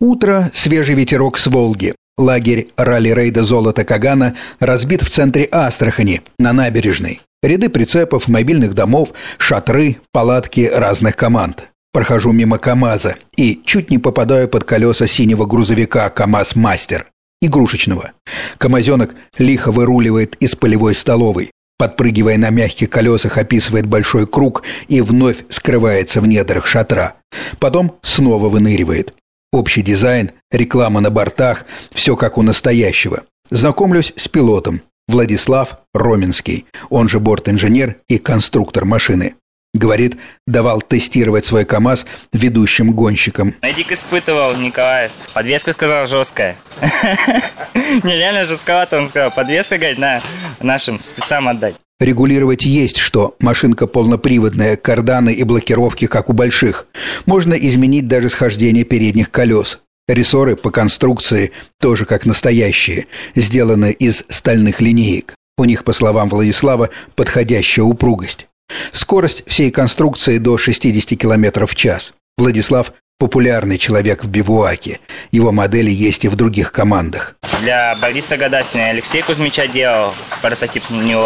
Утро, свежий ветерок с Волги. Лагерь ралли-рейда «Золото Кагана» разбит в центре Астрахани, на набережной. Ряды прицепов, мобильных домов, шатры, палатки разных команд. Прохожу мимо КАМАЗа и чуть не попадаю под колеса синего грузовика КАМАЗ-мастер. Игрушечного. Камазенок лихо выруливает из полевой столовой. Подпрыгивая на мягких колесах, описывает большой круг и вновь скрывается в недрах шатра. Потом снова выныривает. Общий дизайн, реклама на бортах, все как у настоящего. Знакомлюсь с пилотом. Владислав Роменский, он же борт-инженер и конструктор машины. Говорит, давал тестировать свой КАМАЗ ведущим гонщикам. Эдик испытывал, Николай. Подвеска сказал жесткая. Не, реально жестковато, он сказал. Подвеска, говорит, на нашим спецам отдать. Регулировать есть что. Машинка полноприводная, карданы и блокировки, как у больших. Можно изменить даже схождение передних колес. Рессоры по конструкции тоже как настоящие, сделаны из стальных линеек. У них, по словам Владислава, подходящая упругость. Скорость всей конструкции до 60 км в час. Владислав – популярный человек в бивуаке. Его модели есть и в других командах. Для Бориса Гадасина Алексей Кузьмича делал прототип New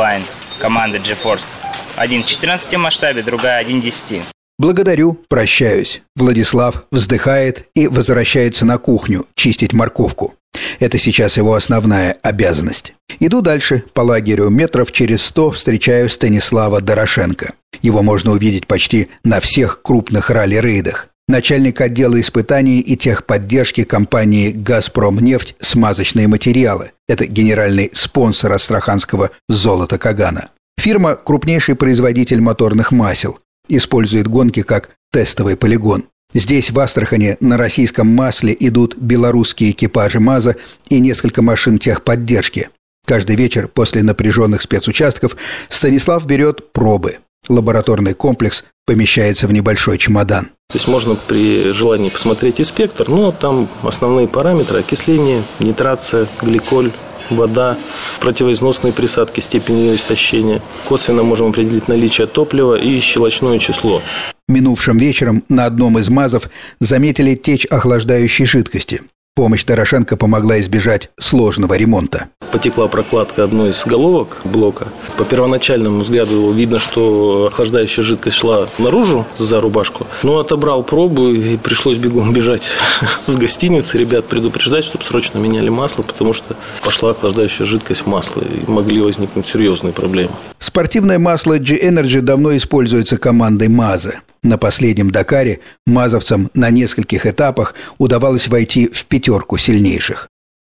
команды GeForce. Один в 14 масштабе, другая один в 10. Благодарю, прощаюсь. Владислав вздыхает и возвращается на кухню чистить морковку. Это сейчас его основная обязанность. Иду дальше по лагерю. Метров через сто встречаю Станислава Дорошенко. Его можно увидеть почти на всех крупных ралли-рейдах. Начальник отдела испытаний и техподдержки компании «Газпромнефть. Смазочные материалы». Это генеральный спонсор астраханского «Золота Кагана». Фирма – крупнейший производитель моторных масел. Использует гонки как тестовый полигон. Здесь, в Астрахане, на российском масле идут белорусские экипажи МАЗа и несколько машин техподдержки. Каждый вечер после напряженных спецучастков Станислав берет пробы. Лабораторный комплекс помещается в небольшой чемодан. То есть можно при желании посмотреть и спектр, но там основные параметры – окисление, нитрация, гликоль, вода, противоизносные присадки, степень ее истощения. Косвенно можем определить наличие топлива и щелочное число. Минувшим вечером на одном из МАЗов заметили течь охлаждающей жидкости. Помощь Дорошенко помогла избежать сложного ремонта. Потекла прокладка одной из головок блока. По первоначальному взгляду видно, что охлаждающая жидкость шла наружу за рубашку. Но отобрал пробу и пришлось бегом бежать с гостиницы. Ребят предупреждать, чтобы срочно меняли масло, потому что пошла охлаждающая жидкость в масло. И могли возникнуть серьезные проблемы. Спортивное масло G-Energy давно используется командой МАЗа. На последнем Дакаре мазовцам на нескольких этапах удавалось войти в пятерку сильнейших.